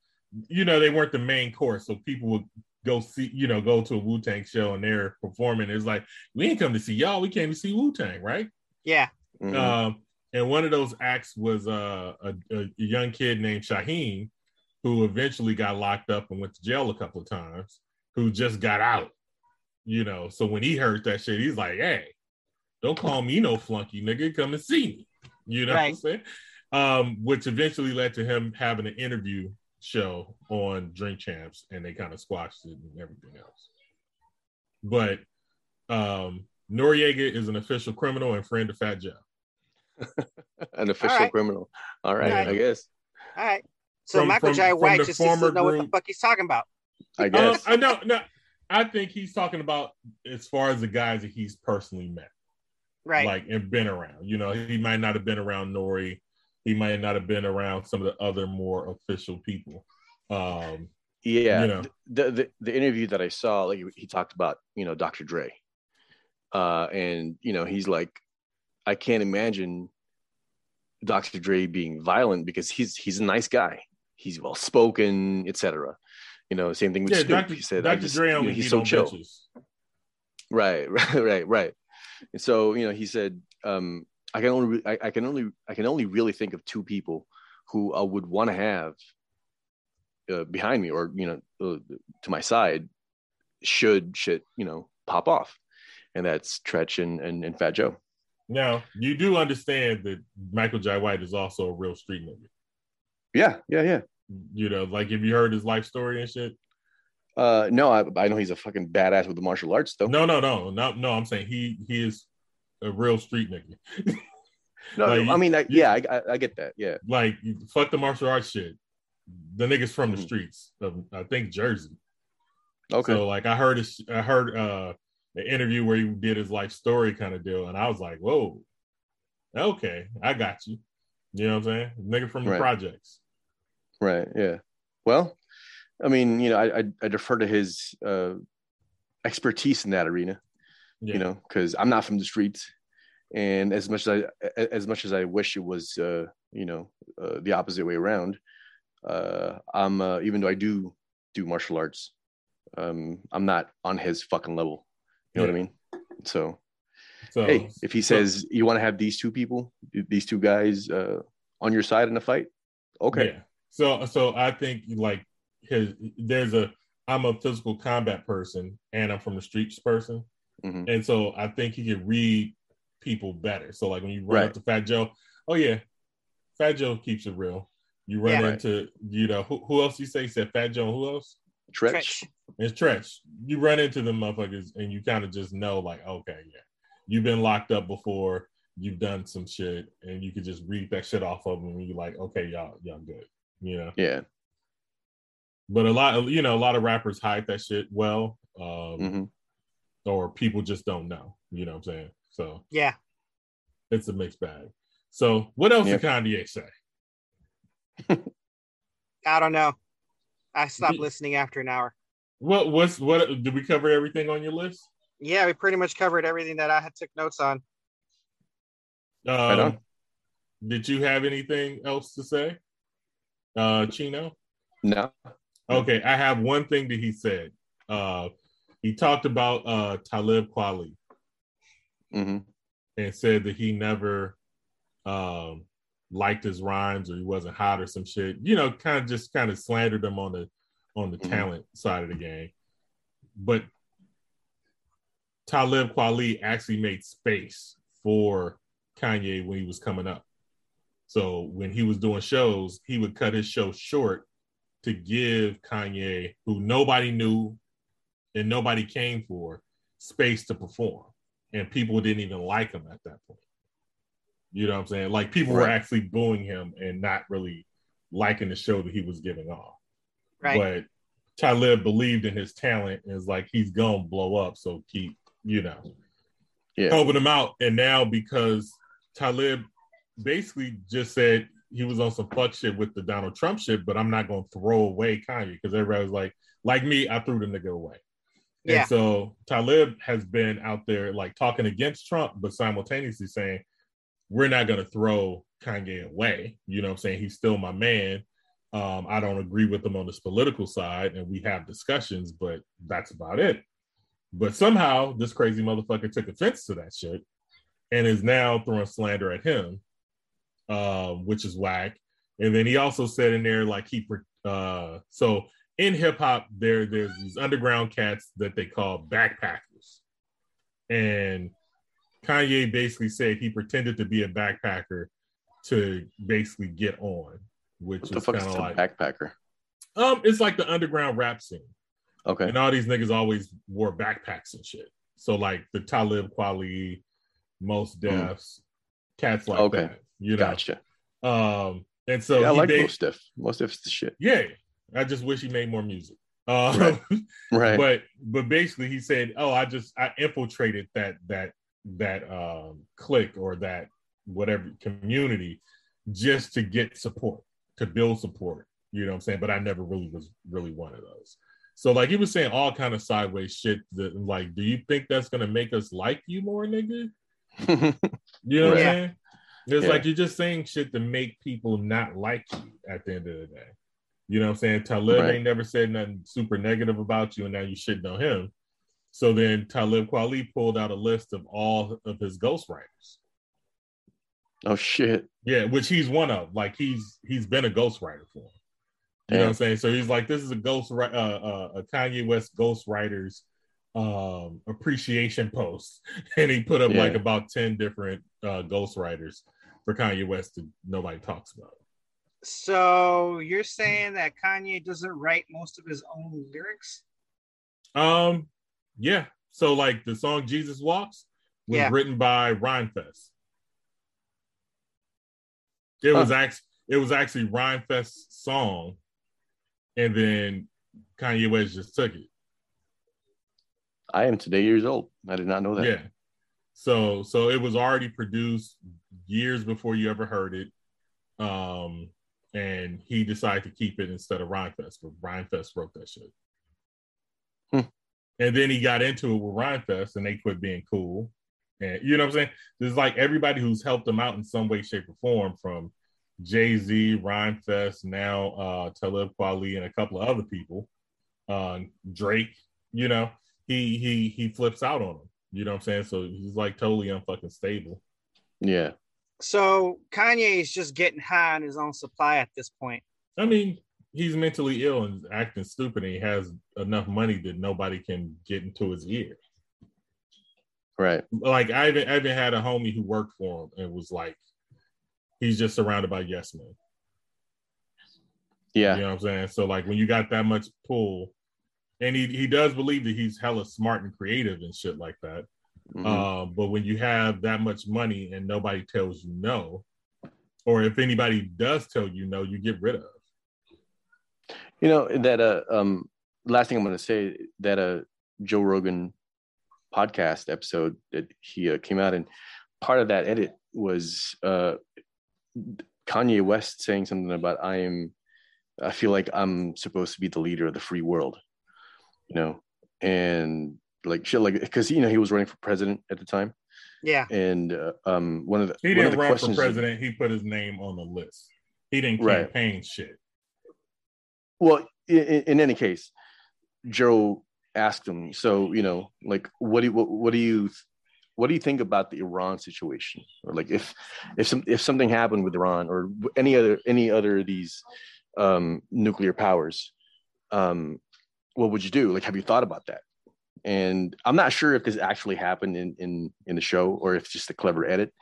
You know, they weren't the main course. So people would go see. You know, go to a Wu Tang show and they're performing. It's like we ain't come to see y'all. We came to see Wu Tang, right? yeah. Mhm. Um, and one of those acts was uh, a, a young kid named Shyheim, who eventually got locked up and went to jail a couple of times, who just got out. You know, so when he heard that shit, he's like, hey, don't call me no flunky, nigga. Come and see me. You know what I'm saying? Um, which eventually led to him having an interview show on Drink Champs, and they kind of squashed it and everything else. But um, Noreaga is an official criminal and friend of Fat Joe. An official right. criminal. All right, Alright. I guess. All right. So From- Michael from- J. White the just doesn't former know what the fuck he's talking about. I Um, guess. I know, no, I think he's talking about as far as the guys that he's personally met, Right. like and been around. You know, he might not have been around Nori. He might not have been around some of the other more official people. Um, Yeah, You know. the, the the interview that I saw, like he talked about, you know, Dr. Dre, uh, and you know, he's like, I can't imagine Dr. Dre being violent because he's he's a nice guy, he's well spoken, etc. You know, same thing with yeah, Snoop. Dr. He said, Dr. just, Dre you know, he's so chill. bitches. Right, right, right, right. And so, you know, he said, um, I can only, I, I can only, I can only really think of two people who I would want to have uh, behind me or, you know, uh, to my side should shit, you know, pop off. And that's Treach and, and, and Fat Joe. Now, you do understand that Michael Jai White is also a real street nigga. Yeah, yeah, yeah. You know, like if you heard his life story and shit. Uh, no, I, I know he's a fucking badass with the martial arts though. No, no, no, no, no. I'm saying he he is a real street nigga. No, like, I mean, I, yeah, I, I, get that. Yeah. like fuck the martial arts shit. The niggas from the Mhm. streets of I think Jersey. Okay. So like I heard I heard uh the interview where he did his life story kind of deal, and I was like, whoa, okay, I got you. You know what I'm saying? Nigga from the Right. projects. Right. Yeah. Well, I mean, you know, I I, I defer to his uh, expertise in that arena. Yeah. You know, because I'm not from the streets, and as much as I as much as I wish it was, uh, you know, uh, the opposite way around. Uh, I'm uh, even though I do do martial arts, um, I'm not on his fucking level. You know what I mean? So So hey, if he so- says you want to have these two people, these two guys uh, on your side in a fight, okay. Yeah. So so I think like his there's a I'm a physical combat person and I'm from the streets person. Mhm. And so I think he can read people better. So like when you run Right. up to Fat Joe, oh yeah, Fat Joe keeps it real. You run Yeah. into you know who, who else you say said Fat Joe, who else? Treach. It's Trench. You run into them motherfuckers and you kind of just know like okay yeah, you've been locked up before. You've done some shit, and you could just read that shit off of them, and you're like, okay, y'all, y'all good, you know. Yeah. But a lot, of, you know, a lot of rappers hide that shit well, um, hmm or people just don't know. You know what I'm saying? So Yeah. it's a mixed bag. So what else Yep. did Kanye say? I don't know. I stopped Ye- listening after an hour. What what's what? Did we cover everything on your list? Yeah, we pretty much covered everything that I had took notes on. Um, on. Did you have anything else to say, uh, Chino? No. Okay, I have one thing that he said. Uh, he talked about uh, Talib Kweli. hmm and said that he never um liked his rhymes or he wasn't hot or some shit. You know, kind of just kind of slandered him on the on the Mhm. talent side of the game. But Talib Kweli actually made space for Kanye when he was coming up. So when he was doing shows, he would cut his show short to give Kanye, who nobody knew and nobody came for, space to perform. And people didn't even like him at that point. You know what I'm saying? Like people were actually booing him and not really liking the show that he was giving off. Right. But Talib believed in his talent and is like, he's gonna blow up. So keep, you know, Yeah. helping him out. And now because Talib basically just said he was on some fuck shit with the Donald Trump shit, but I'm not gonna throw away Kanye because everybody was like, like me, I threw the nigga away. Yeah. And so Talib has been out there like talking against Trump, but simultaneously saying, we're not gonna throw Kanye away. You know what I'm saying? He's still my man. Um, I don't agree with him on this political side, and we have discussions, but that's about it. But somehow this crazy motherfucker took offense to that shit and is now throwing slander at him, um, which is whack. And then he also said in there like he uh, so in hip hop there there's these underground cats that they call backpackers, and Kanye basically said he pretended to be a backpacker to basically get on, which What is kind of a like backpacker? um, it's like the underground rap scene. Okay. And all these niggas always wore backpacks and shit. So like the Talib Kweli, Mos Def, cats like Mm. Okay. that. You know. Gotcha. Um, and so yeah, I like Mos Def. Mos Def's the shit. yeah. I just wish he made more music. Uh, Right. right. But but basically, he said, "Oh, I just I infiltrated that that that um, clique or that whatever community just to get support, to build support." You know what I'm saying? But I never really was really one of those. So like he was saying all kind of sideways shit that like, do you think that's gonna make us like you more, nigga? You know what Yeah. I'm saying? It's Yeah. like you're just saying shit to make people not like you at the end of the day. You know what I'm saying? Talib Right. ain't never said nothing super negative about you, and now you shitting on him. So then Talib Kweli pulled out a list of all of his ghostwriters. oh shit. Yeah, which he's one of. Like he's he's been a ghostwriter for him. You know what I'm saying? So he's like, this is a ghost uh, uh, a Kanye West ghostwriters um appreciation post, and he put up Yeah. like about ten different uh ghostwriters for Kanye West that nobody talks about. So you're saying that Kanye doesn't write most of his own lyrics? Um, yeah. So like the song Jesus Walks was Yeah. written by Rhymefest. It was act it was actually Rhymefest's song, and then Kanye West just took it. I am today years old. I did not know that. Yeah. So so it was already produced years before you ever heard it. Um and he decided to keep it instead of Rhymefest, but Rhymefest wrote that shit. Hmm. And then he got into it with Rhymefest and they quit being cool. And you know what I'm saying? There's like everybody who's helped him out in some way, shape, or form from Jay-Z, Rhymefest, now uh Talib Kweli and a couple of other people. Uh Drake, you know, he he he flips out on him. You know what I'm saying? So he's like totally unfucking stable. Yeah. So Kanye is just getting high on his own supply at this point. I mean, he's mentally ill and acting stupid, and he has enough money that nobody can get into his ear. Right. Like I even, I even had a homie who worked for him and was like, he's just surrounded by yes men. Yeah. You know what I'm saying? So like when you got that much pull, and he he does believe that he's hella smart and creative and shit like that. Mhm. Um, but when you have that much money and nobody tells you no, or if anybody does tell you no, you get rid of. You know that uh um last thing I'm going to say that uh Joe Rogan podcast episode that he uh, came out and part of that edit was uh Kanye West saying something about I am I feel like I'm supposed to be the leader of the free world you know and like shit like because you know he was running for president at the time Yeah. and uh, um one of the He one didn't the run for questions president. He put his name on the list. He didn't Right. campaign shit. Well, in, in any case, Joe asked him. So you know, like, what do you, what, what do you what do you think about the Iran situation, or like if if some if something happened with Iran or any other any other of these um, nuclear powers, um, what would you do? Like, have you thought about that? And I'm not sure if this actually happened in in in the show or if it's just a clever edit,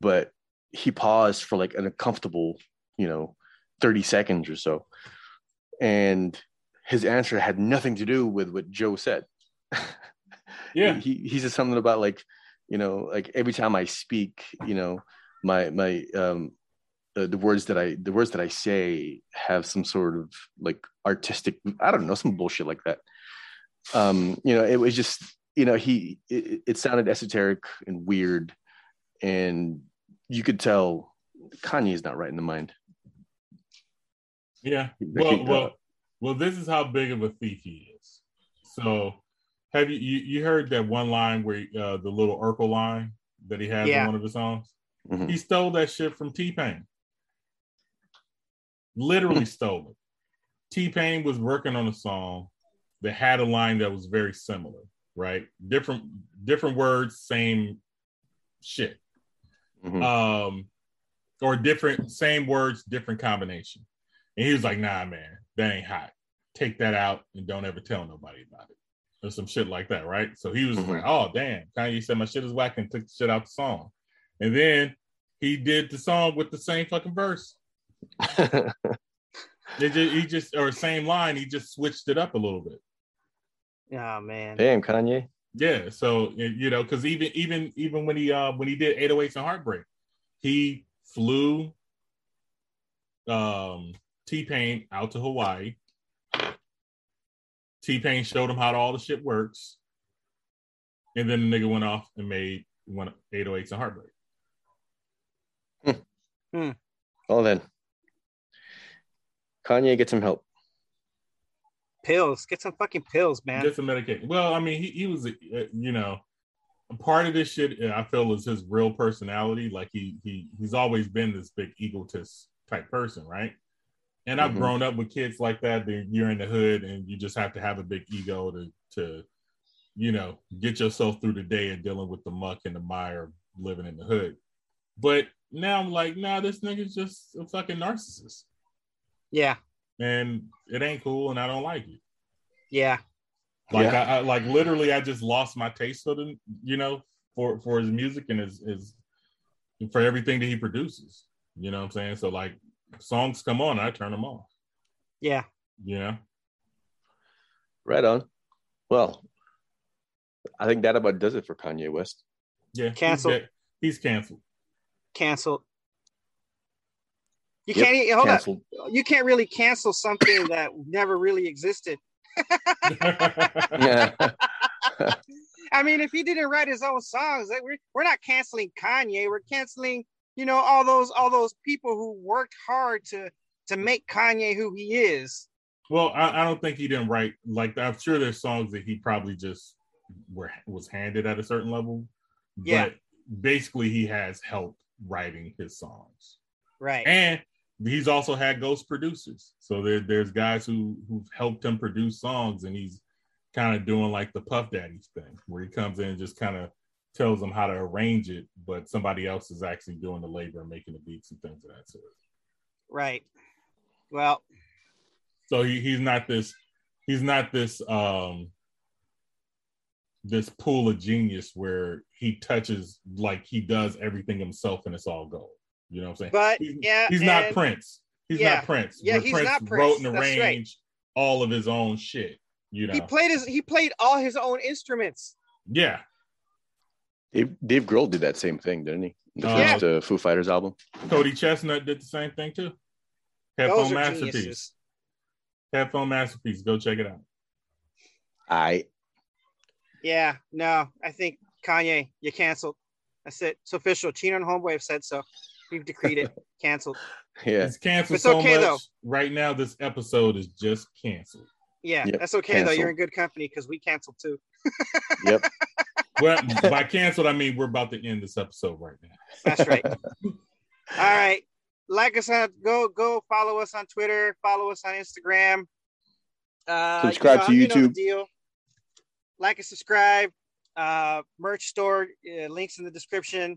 but he paused for like an uncomfortable, you know, 30 seconds or so and his answer had nothing to do with what Joe said. Yeah. he he said something about like, you know, like every time I speak, you know, my my um uh, the words that I the words that I say have some sort of like artistic I don't know some bullshit like that. Um, you know, it was just you know he it, it sounded esoteric and weird, and you could tell Kanye is not right in the mind. Yeah. Well, well, well. This is how big of a thief he is. So, have you you, you heard that one line where uh, the little Urkel line that he has Yeah. in one of his songs? Mhm. He stole that shit from T Pain. Literally stole it. T Pain was working on a song that had a line that was very similar, right? Different different words, same shit. Mhm. Um, or different same words, different combination. And he was like, "Nah, man, that ain't hot. Take that out and don't ever tell nobody about it." Or some shit like that, right? So he was Mhm. like, "Oh, damn!" Kanye said my shit is whack and took the shit out of the song. And then he did the song with the same fucking verse. Just, he just or same line. He just switched it up a little bit. Oh man. Damn, Kanye. Yeah, so you know, because even even even when he uh when he did 808s and Heartbreak, he flew um T Pain out to Hawaii, T Pain showed him how all the shit works, and then the nigga went off and made one 808s and Heartbreak. Well then, Kanye get some help. Pills. Get some fucking pills, man. Get some medication. Well, I mean, he, he was, uh, you know, part of this shit. uh, I feel is his real personality. Like he he he's always been this big egotist type person, right? And I've Mhm. grown up with kids like that. You're in the hood, and you just have to have a big ego to to, you know, get yourself through the day and dealing with the muck and the mire living in the hood. But now I'm like, nah, this nigga's just a fucking narcissist, yeah. And it ain't cool, and I don't like it. Yeah. Like Yeah. I, I like literally I just lost my taste for the you know for for his music and his his for everything that he produces. You know what I'm saying? So like songs come on, I turn them off. Yeah. Yeah. Right on. Well, I think that about does it for Kanye West. Yeah. Cancel. He's, dead. he's canceled. Canceled. You Yep, can't hold Canceled. on. You can't really cancel something that never really existed. Yeah. I mean, if he didn't write his own songs, that we're we're not canceling Kanye. We're canceling, you know, all those all those people who worked hard to to make Kanye who he is. well, I, I don't think he didn't write like I'm sure there's songs that he probably just were was handed at a certain level. Yeah. But basically he has help writing his songs. Right. and he's also had ghost producers. So there, there's guys who who've helped him produce songs and he's kind of doing like the puff daddies thing where he comes in and just kind of tells them how to arrange it but somebody else is actually doing the labor and making the beats and things of that sort. Right. Well, so he, he's not this he's not this um this pool of genius where he touches like he does everything himself and it's all gold you know what i'm saying but he's, yeah, he's not Prince. He's yeah. not Prince. Yeah, where he's Prince not Prince. wrote and That's right. arranged all of his own shit. You know. He played his he played all his own instruments. yeah. Dave, Dave Grohl did that same thing, didn't he? The Yeah. first uh, Foo Fighters album. Cody ChesnuTT did the same thing too. Those Headphone are masterpiece. geniuses. Headphone masterpiece. Go check it out. I Yeah, no, I think Kanye, you canceled. That's it. It's official. Chino and Homeboy have said so. We've decreed it. canceled. yeah. It's canceled It's so okay, much. though. Right now, this episode is just canceled. Yeah, Yep, that's okay though. You're in good company because we canceled too. Yep. Well, by canceled, I mean we're about to end this episode right now. That's right. All right. Like us on go go follow us on Twitter, follow us on Instagram. Uh Subscribe to you know the YouTube. deal. Like and subscribe. Uh merch store, uh, links in the description.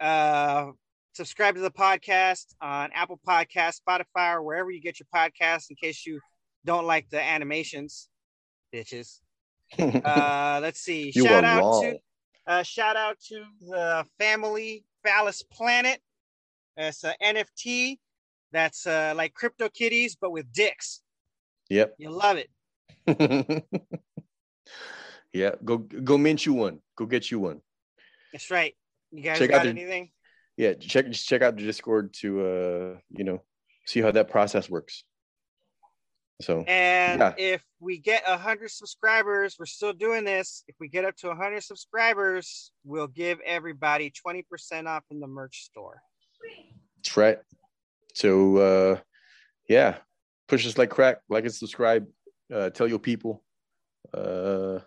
Uh subscribe to the podcast on Apple Podcasts, Spotify, or wherever you get your podcasts in case you don't like the animations, bitches. Uh let's see. Shout out wrong. to uh, shout out to the family Phallus Planet. It's an NFT that's uh, like Crypto Kitties, but with dicks. Yep. You love it. yeah. Go go mint you one. Go get you one. That's right. You guys Check out got the- anything? Yeah. Check just check out the Discord to uh you know see how that process works. So And Yeah. if we get a hundred subscribers, we're still doing this. If we get up to a hundred subscribers, we'll give everybody twenty percent off in the merch store. that's right. So uh yeah, push us like crack, like and subscribe, uh tell your people. Uh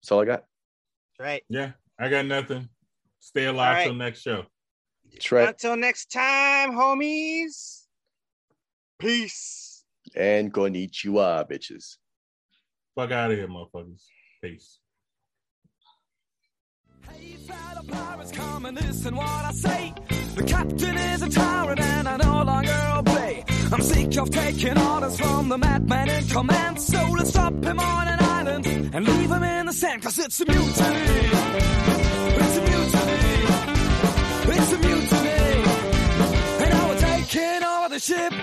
that's all I got. That's right. Yeah, I got nothing. Stay alive All right. till next show. That's right. Until next time, homies. Peace. And konnichiwa, bitches. Fuck out of here, motherfuckers. Peace. Hey, fellow pirates, come and listen what I say. The captain is a tyrant and I no longer obey. I'm sick of taking orders from the madman in command. So let's stop him on an island and leave him in the sand. Cause it's a mutiny. Mutiny.